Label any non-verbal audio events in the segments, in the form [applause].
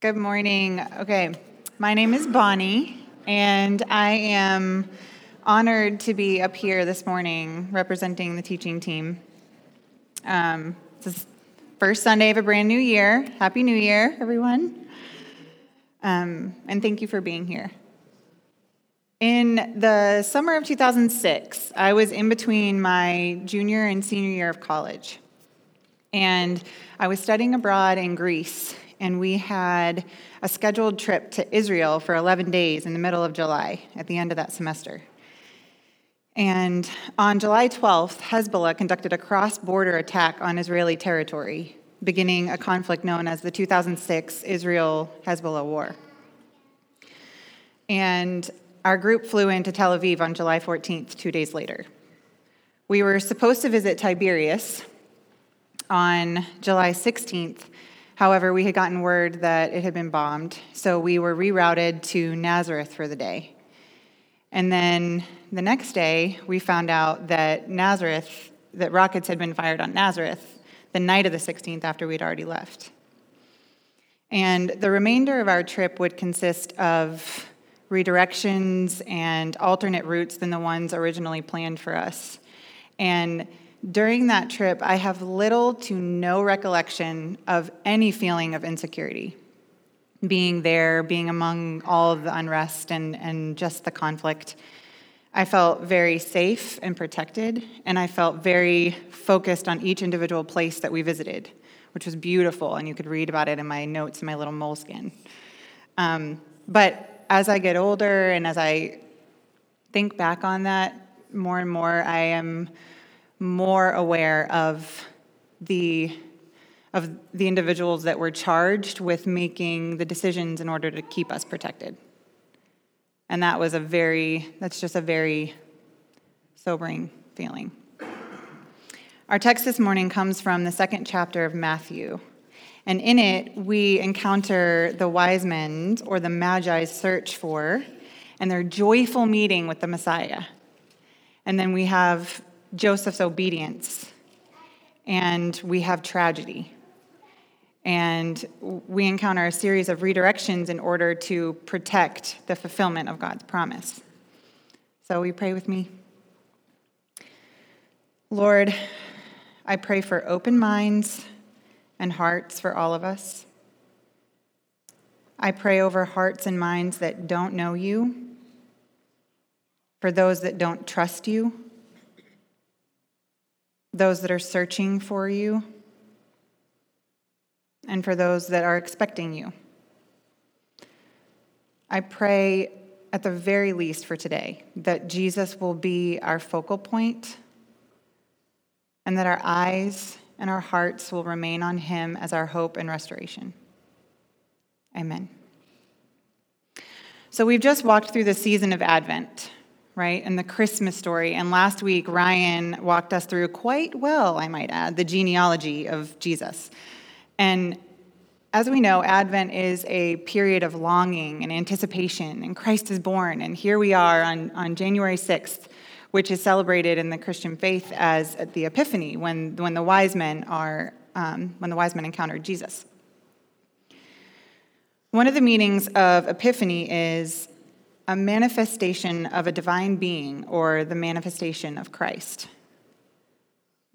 Good morning. Okay, my name is Bonnie, and I am honored to be up here this morning representing the teaching team. Um, this is first Sunday of a brand new year. Happy New Year, everyone. Um, and thank you for being here. In the summer of 2006, I was in between my junior and senior year of college. And I was studying abroad in Greece and we had a scheduled trip to Israel for 11 days in the middle of July at the end of that semester. And on July 12th, Hezbollah conducted a cross border attack on Israeli territory, beginning a conflict known as the 2006 Israel Hezbollah War. And our group flew into Tel Aviv on July 14th, two days later. We were supposed to visit Tiberias on July 16th, However, we had gotten word that it had been bombed, so we were rerouted to Nazareth for the day. And then the next day, we found out that Nazareth, that rockets had been fired on Nazareth the night of the 16th after we'd already left. And the remainder of our trip would consist of redirections and alternate routes than the ones originally planned for us. And during that trip, I have little to no recollection of any feeling of insecurity. Being there, being among all of the unrest and, and just the conflict, I felt very safe and protected, and I felt very focused on each individual place that we visited, which was beautiful, and you could read about it in my notes in my little Moleskine. Um, but as I get older and as I think back on that more and more, I am more aware of the of the individuals that were charged with making the decisions in order to keep us protected. And that was a very that's just a very sobering feeling. Our text this morning comes from the second chapter of Matthew. And in it, we encounter the wise men or the Magi's search for and their joyful meeting with the Messiah. And then we have Joseph's obedience, and we have tragedy. And we encounter a series of redirections in order to protect the fulfillment of God's promise. So, we pray with me? Lord, I pray for open minds and hearts for all of us. I pray over hearts and minds that don't know you, for those that don't trust you those that are searching for you, and for those that are expecting you. I pray at the very least for today that Jesus will be our focal point and that our eyes and our hearts will remain on him as our hope and restoration. Amen. So, we've just walked through the season of Advent right? And the Christmas story. And last week, Ryan walked us through quite well, I might add, the genealogy of Jesus. And as we know, Advent is a period of longing and anticipation, and Christ is born. And here we are on, on January 6th, which is celebrated in the Christian faith as the Epiphany, when, when the wise men are um, when the wise men encountered Jesus. One of the meanings of Epiphany is a manifestation of a divine being or the manifestation of Christ.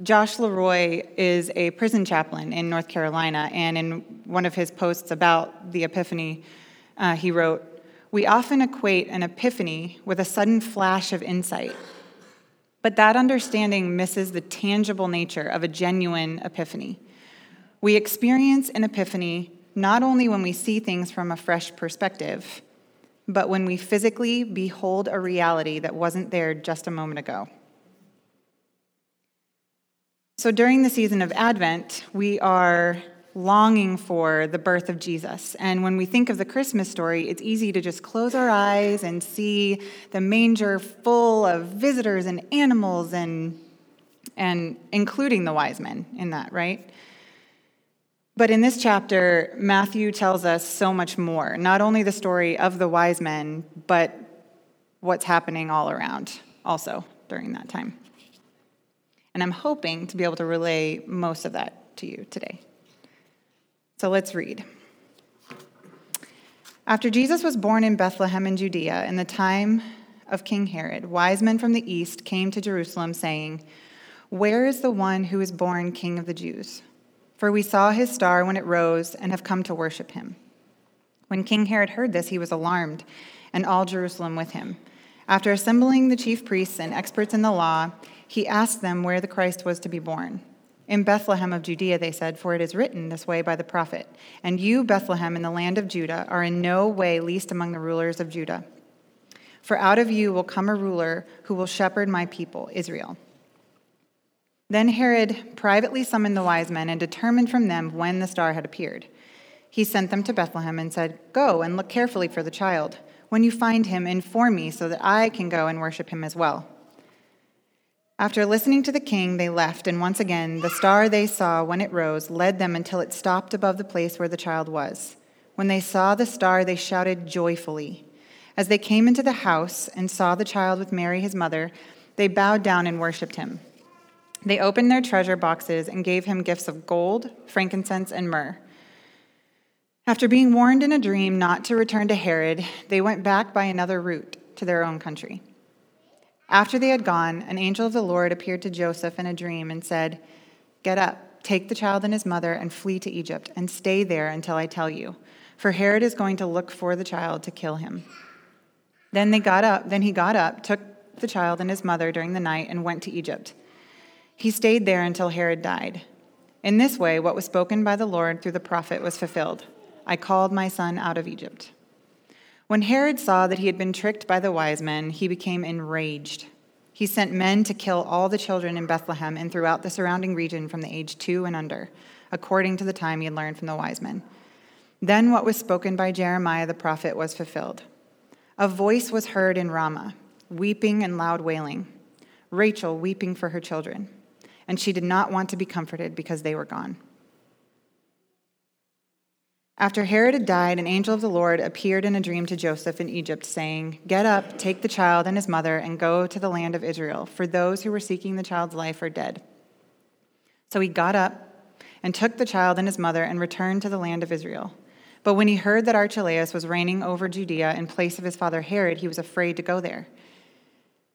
Josh Leroy is a prison chaplain in North Carolina, and in one of his posts about the Epiphany, uh, he wrote, We often equate an epiphany with a sudden flash of insight, but that understanding misses the tangible nature of a genuine epiphany. We experience an epiphany not only when we see things from a fresh perspective, but when we physically behold a reality that wasn't there just a moment ago. So during the season of Advent, we are longing for the birth of Jesus. And when we think of the Christmas story, it's easy to just close our eyes and see the manger full of visitors and animals and and including the wise men in that, right? But in this chapter, Matthew tells us so much more. Not only the story of the wise men, but what's happening all around also during that time. And I'm hoping to be able to relay most of that to you today. So let's read. After Jesus was born in Bethlehem in Judea in the time of King Herod, wise men from the east came to Jerusalem saying, Where is the one who is born King of the Jews? For we saw his star when it rose and have come to worship him. When King Herod heard this, he was alarmed, and all Jerusalem with him. After assembling the chief priests and experts in the law, he asked them where the Christ was to be born. In Bethlehem of Judea, they said, for it is written this way by the prophet And you, Bethlehem, in the land of Judah, are in no way least among the rulers of Judah. For out of you will come a ruler who will shepherd my people, Israel. Then Herod privately summoned the wise men and determined from them when the star had appeared. He sent them to Bethlehem and said, Go and look carefully for the child. When you find him, inform me so that I can go and worship him as well. After listening to the king, they left, and once again, the star they saw when it rose led them until it stopped above the place where the child was. When they saw the star, they shouted joyfully. As they came into the house and saw the child with Mary, his mother, they bowed down and worshiped him. They opened their treasure boxes and gave him gifts of gold, frankincense, and myrrh. After being warned in a dream not to return to Herod, they went back by another route to their own country. After they had gone, an angel of the Lord appeared to Joseph in a dream and said, Get up, take the child and his mother, and flee to Egypt, and stay there until I tell you, for Herod is going to look for the child to kill him. Then they got up, then he got up, took the child and his mother during the night, and went to Egypt. He stayed there until Herod died. In this way, what was spoken by the Lord through the prophet was fulfilled I called my son out of Egypt. When Herod saw that he had been tricked by the wise men, he became enraged. He sent men to kill all the children in Bethlehem and throughout the surrounding region from the age two and under, according to the time he had learned from the wise men. Then what was spoken by Jeremiah the prophet was fulfilled. A voice was heard in Ramah, weeping and loud wailing, Rachel weeping for her children. And she did not want to be comforted because they were gone. After Herod had died, an angel of the Lord appeared in a dream to Joseph in Egypt, saying, Get up, take the child and his mother, and go to the land of Israel, for those who were seeking the child's life are dead. So he got up and took the child and his mother and returned to the land of Israel. But when he heard that Archelaus was reigning over Judea in place of his father Herod, he was afraid to go there.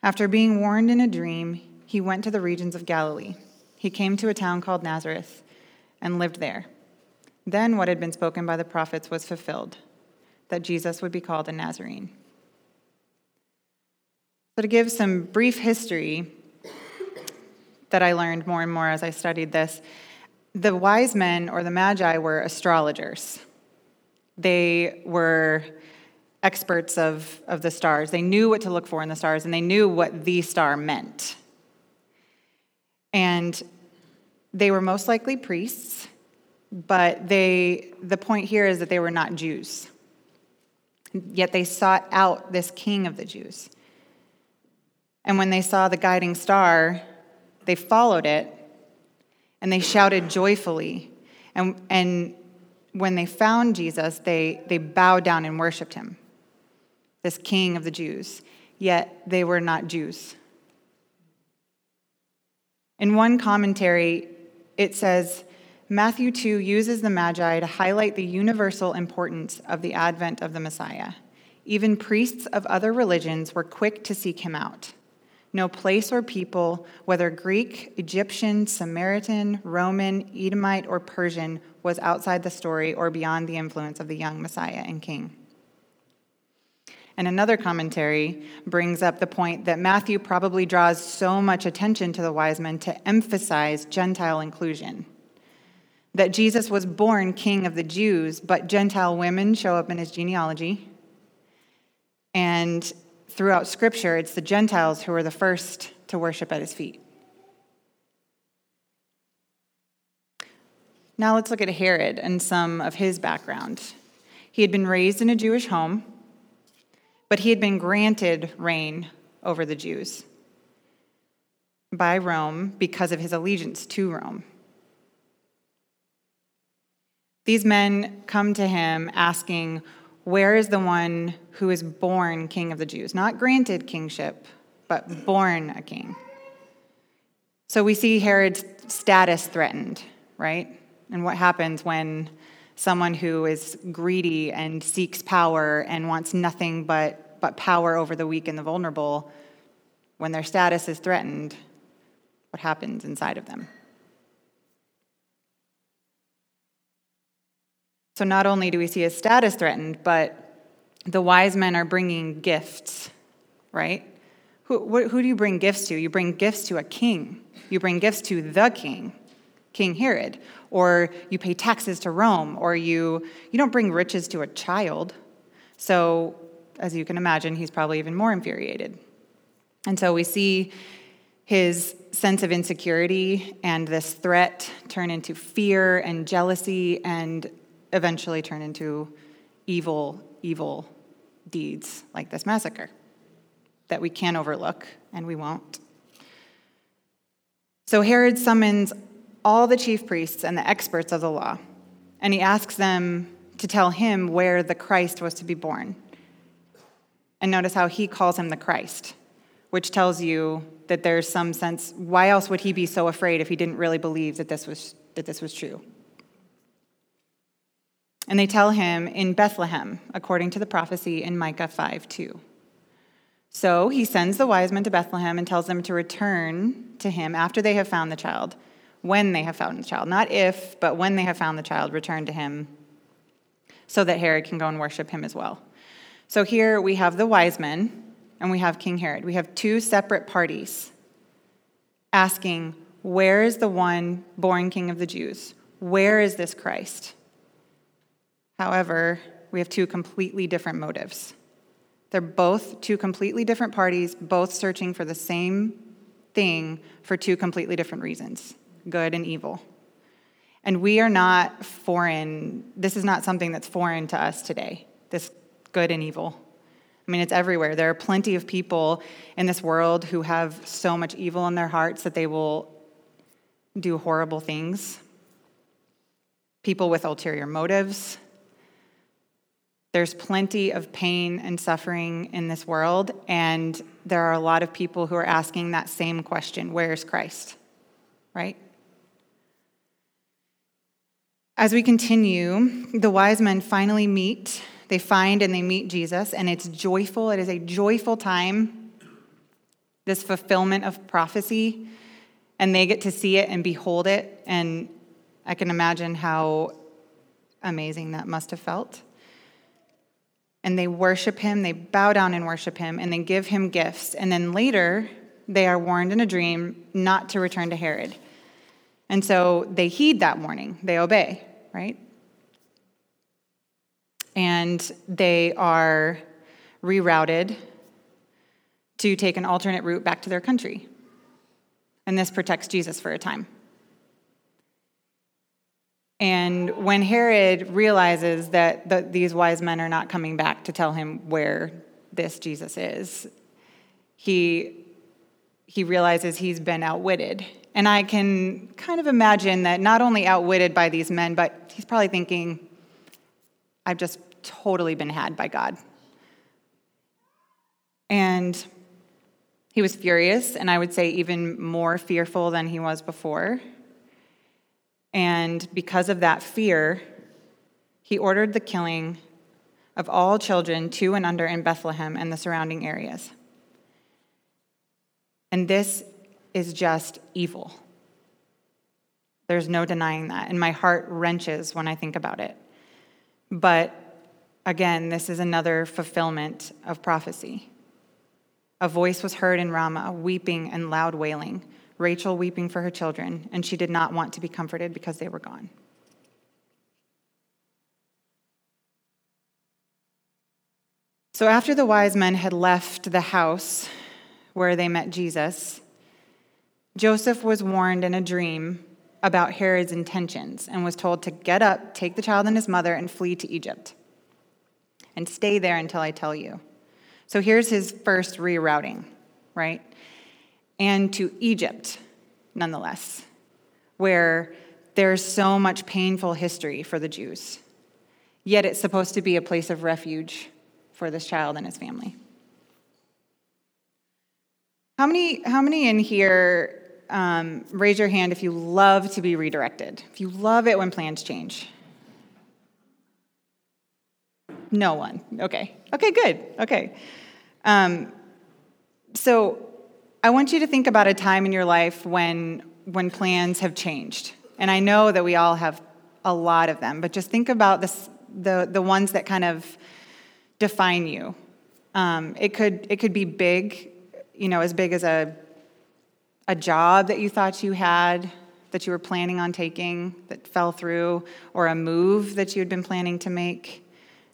After being warned in a dream, he went to the regions of Galilee. He came to a town called Nazareth and lived there. Then what had been spoken by the prophets was fulfilled that Jesus would be called a Nazarene. So, to give some brief history that I learned more and more as I studied this, the wise men or the magi were astrologers. They were experts of, of the stars. They knew what to look for in the stars, and they knew what the star meant. And they were most likely priests but they, the point here is that they were not Jews. Yet they sought out this king of the Jews. And when they saw the guiding star, they followed it and they shouted joyfully. And, and when they found Jesus, they, they bowed down and worshiped him, this king of the Jews. Yet they were not Jews. In one commentary, it says, Matthew 2 uses the Magi to highlight the universal importance of the advent of the Messiah. Even priests of other religions were quick to seek him out. No place or people, whether Greek, Egyptian, Samaritan, Roman, Edomite, or Persian, was outside the story or beyond the influence of the young Messiah and King. And another commentary brings up the point that Matthew probably draws so much attention to the wise men to emphasize Gentile inclusion that Jesus was born king of the Jews, but Gentile women show up in his genealogy. And throughout Scripture, it's the Gentiles who are the first to worship at his feet. Now let's look at Herod and some of his background. He had been raised in a Jewish home, but he had been granted reign over the Jews by Rome because of his allegiance to Rome. These men come to him asking, Where is the one who is born king of the Jews? Not granted kingship, but born a king. So we see Herod's status threatened, right? And what happens when someone who is greedy and seeks power and wants nothing but, but power over the weak and the vulnerable, when their status is threatened, what happens inside of them? So not only do we see his status threatened, but the wise men are bringing gifts, right? Who, who do you bring gifts to? You bring gifts to a king. You bring gifts to the king. King Herod, or you pay taxes to Rome, or you, you don't bring riches to a child. So, as you can imagine, he's probably even more infuriated. And so we see his sense of insecurity and this threat turn into fear and jealousy and eventually turn into evil, evil deeds like this massacre that we can't overlook and we won't. So Herod summons all the chief priests and the experts of the law, and he asks them to tell him where the Christ was to be born. And notice how he calls him the Christ, which tells you that there's some sense why else would he be so afraid if he didn't really believe that this was, that this was true? And they tell him in Bethlehem, according to the prophecy in Micah 5 2. So he sends the wise men to Bethlehem and tells them to return to him after they have found the child when they have found the child. Not if, but when they have found the child, return to him so that Herod can go and worship him as well. So here we have the wise men and we have King Herod. We have two separate parties asking, Where is the one born king of the Jews? Where is this Christ? However, we have two completely different motives. They're both two completely different parties, both searching for the same thing for two completely different reasons good and evil. And we are not foreign, this is not something that's foreign to us today, this good and evil. I mean, it's everywhere. There are plenty of people in this world who have so much evil in their hearts that they will do horrible things. People with ulterior motives. There's plenty of pain and suffering in this world, and there are a lot of people who are asking that same question where's Christ? Right? As we continue, the wise men finally meet. They find and they meet Jesus, and it's joyful. It is a joyful time, this fulfillment of prophecy, and they get to see it and behold it. And I can imagine how amazing that must have felt. And they worship him, they bow down and worship him, and they give him gifts. And then later, they are warned in a dream not to return to Herod. And so they heed that warning, they obey right? And they are rerouted to take an alternate route back to their country. And this protects Jesus for a time. And when Herod realizes that the, these wise men are not coming back to tell him where this Jesus is, he, he realizes he's been outwitted and I can kind of imagine that not only outwitted by these men, but he's probably thinking, I've just totally been had by God. And he was furious, and I would say even more fearful than he was before. And because of that fear, he ordered the killing of all children two and under in Bethlehem and the surrounding areas. And this is just evil. There's no denying that. And my heart wrenches when I think about it. But again, this is another fulfillment of prophecy. A voice was heard in Ramah, weeping and loud wailing, Rachel weeping for her children, and she did not want to be comforted because they were gone. So after the wise men had left the house where they met Jesus, Joseph was warned in a dream about Herod's intentions and was told to get up, take the child and his mother, and flee to Egypt. And stay there until I tell you. So here's his first rerouting, right? And to Egypt, nonetheless, where there's so much painful history for the Jews. Yet it's supposed to be a place of refuge for this child and his family. How many, how many in here um, raise your hand if you love to be redirected, if you love it when plans change. No one. Okay. Okay, good. Okay. Um, so I want you to think about a time in your life when when plans have changed. And I know that we all have a lot of them, but just think about this, the, the ones that kind of define you. Um, it, could, it could be big, you know, as big as a, a job that you thought you had, that you were planning on taking, that fell through, or a move that you had been planning to make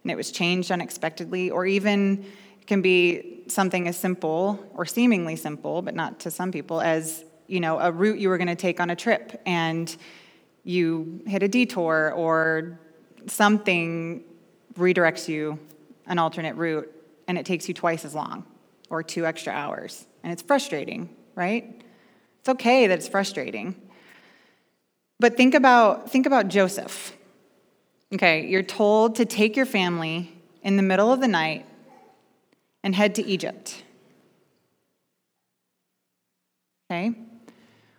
and it was changed unexpectedly, or even it can be something as simple or seemingly simple, but not to some people, as you know, a route you were going to take on a trip and you hit a detour or something redirects you an alternate route and it takes you twice as long or two extra hours. And it's frustrating, right? It's okay that it's frustrating. But think about, think about Joseph. Okay, you're told to take your family in the middle of the night and head to Egypt. Okay?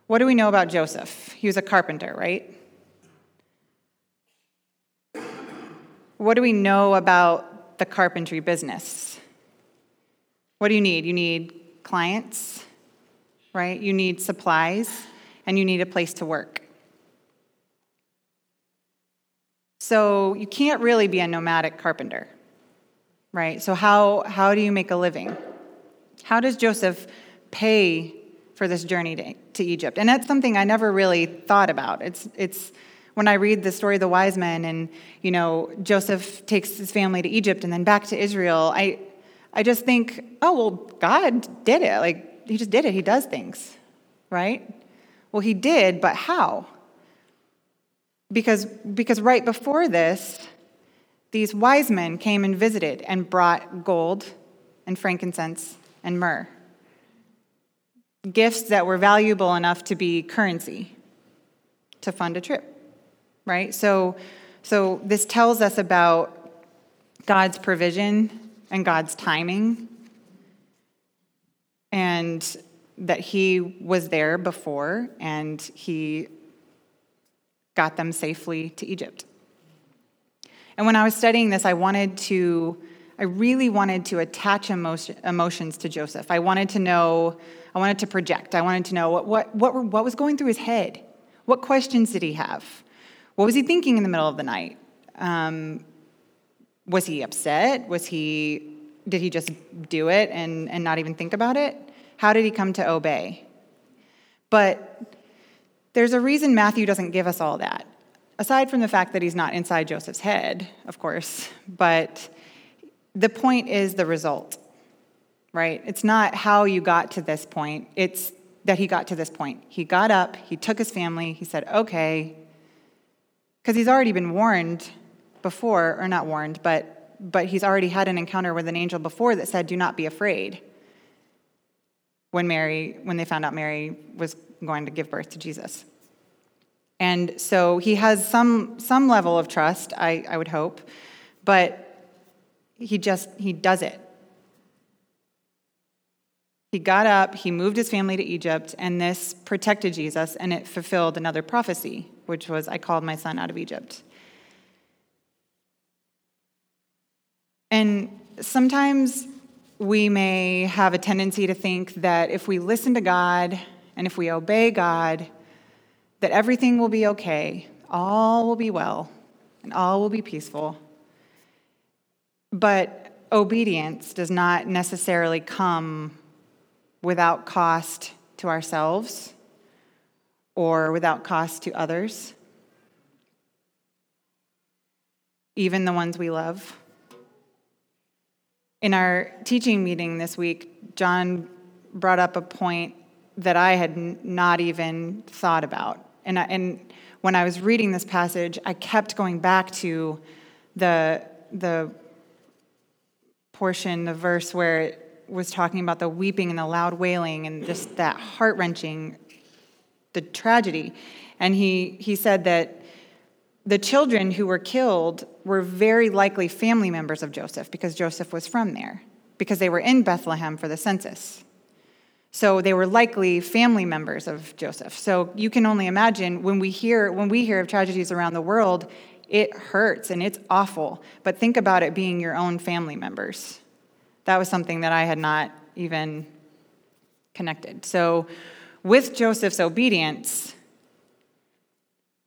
What do we know about Joseph? He was a carpenter, right? What do we know about the carpentry business? What do you need? You need clients, right? You need supplies, and you need a place to work. So you can't really be a nomadic carpenter, right? So, how, how do you make a living? How does Joseph pay for this journey to, to Egypt. And that's something I never really thought about. It's, it's when I read the story of the wise men and, you know, Joseph takes his family to Egypt and then back to Israel, I, I just think, oh, well, God did it. Like, he just did it. He does things, right? Well, he did, but how? Because, because right before this, these wise men came and visited and brought gold and frankincense and myrrh gifts that were valuable enough to be currency to fund a trip, right? So, so this tells us about God's provision and God's timing, and that He was there before and He got them safely to Egypt. And when I was studying this, I wanted to, I really wanted to attach emotion, emotions to Joseph. I wanted to know I wanted to project. I wanted to know what, what, what, were, what was going through his head. What questions did he have? What was he thinking in the middle of the night? Um, was he upset? Was he, did he just do it and, and not even think about it? How did he come to obey? But there's a reason Matthew doesn't give us all that. Aside from the fact that he's not inside Joseph's head, of course, [laughs] but the point is the result right? It's not how you got to this point, it's that he got to this point. He got up, he took his family, he said, okay, because he's already been warned before, or not warned, but but he's already had an encounter with an angel before that said, Do not be afraid. When Mary, when they found out Mary was going to give birth to Jesus. And so he has some some level of trust, I, I would hope, but he just he does it. He got up, he moved his family to Egypt, and this protected Jesus, and it fulfilled another prophecy, which was, I called my son out of Egypt. And sometimes we may have a tendency to think that if we listen to God and if we obey God, that everything will be okay, all will be well, and all will be peaceful. But obedience does not necessarily come without cost to ourselves or without cost to others, even the ones we love. In our teaching meeting this week, John brought up a point that I had not even thought about. And, I, and when I was reading this passage, I kept going back to the, the portion, the verse where it was talking about the weeping and the loud wailing and just that heart wrenching, the tragedy. And he, he said that the children who were killed were very likely family members of Joseph because Joseph was from there, because they were in Bethlehem for the census. So they were likely family members of Joseph. So you can only imagine when we hear when we hear of tragedies around the world, It hurts and it's awful, but think about it being your own family members. That was something that I had not even connected. So, with Joseph's obedience,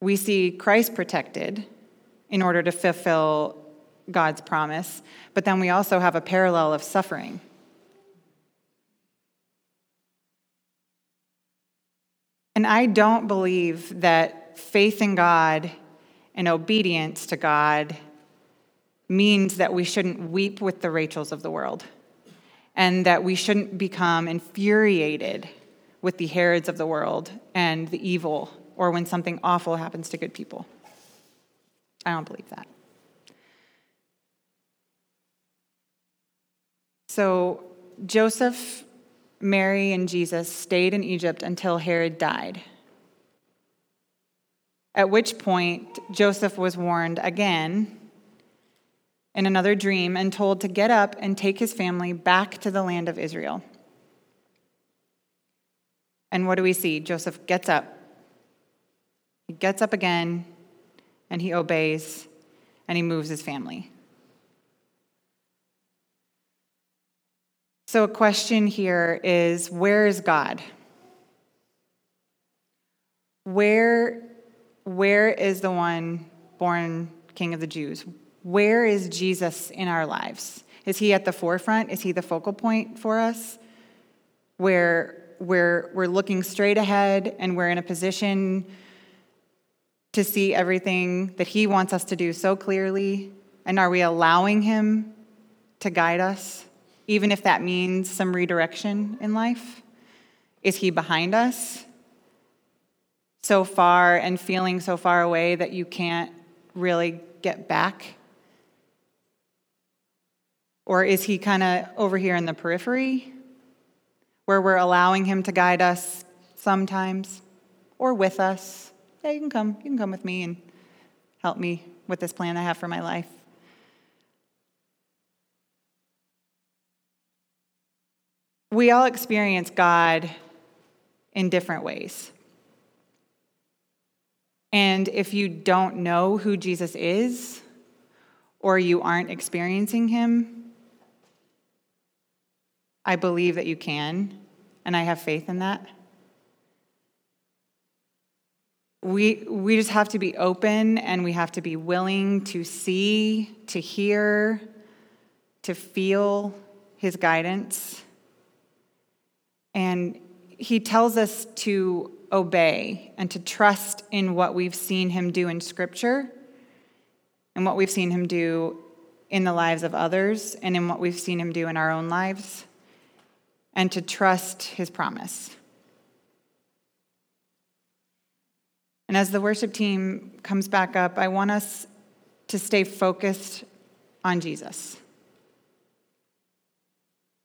we see Christ protected in order to fulfill God's promise, but then we also have a parallel of suffering. And I don't believe that faith in God and obedience to God means that we shouldn't weep with the Rachels of the world and that we shouldn't become infuriated with the Herods of the world and the evil or when something awful happens to good people. I don't believe that. So Joseph, Mary, and Jesus stayed in Egypt until Herod died. At which point, Joseph was warned again in another dream and told to get up and take his family back to the land of Israel. And what do we see? Joseph gets up. He gets up again and he obeys and he moves his family. So, a question here is where is God? Where, where is the one born King of the Jews? Where is Jesus in our lives? Is he at the forefront? Is he the focal point for us? Where we're, we're looking straight ahead and we're in a position to see everything that he wants us to do so clearly? And are we allowing him to guide us? even if that means some redirection in life? Is He behind us so far and feeling so far away that you can't really get back? Or is He kind of over here in the periphery where we're allowing Him to guide us sometimes or with us? Yeah, you can come. You can come with me and help me with this plan I have for my life. we all experience God in different ways. And if you don't know who Jesus is, or you aren't experiencing him, I believe that you can, and I have faith in that. We, we just have to be open and we have to be willing to see, to hear, to feel his guidance. And he tells us to obey and to trust in what we've seen him do in Scripture and what we've seen him do in the lives of others and in what we've seen him do in our own lives, and to trust his promise. And as the worship team comes back up, I want us to stay focused on Jesus.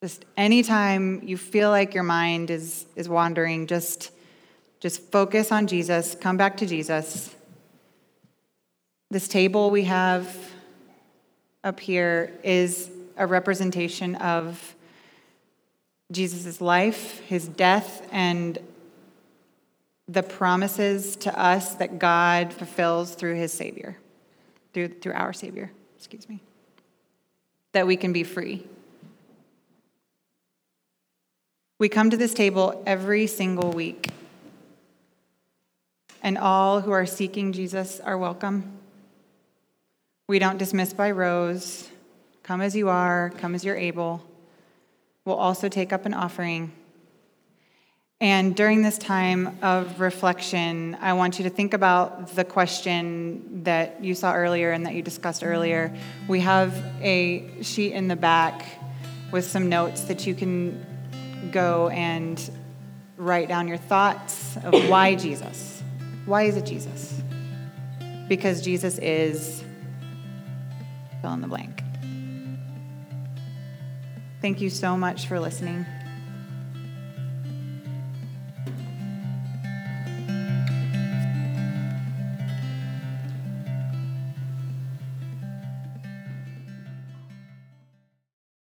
Just anytime you feel like your mind is, is wandering, just, just focus on Jesus, come back to Jesus. This table we have up here is a representation of Jesus' life, his death, and the promises to us that God fulfills through his Savior, through, through our Savior, excuse me, that we can be free. We come to this table every single week, and all who are seeking Jesus are welcome. We don't dismiss by rows. Come as you are, come as you're able. We'll also take up an offering. And during this time of reflection, I want you to think about the question that you saw earlier and that you discussed earlier. We have a sheet in the back with some notes that you can go and write down your thoughts of why Jesus. Why is it Jesus? Because Jesus is fill in the blank. Thank you so much for listening.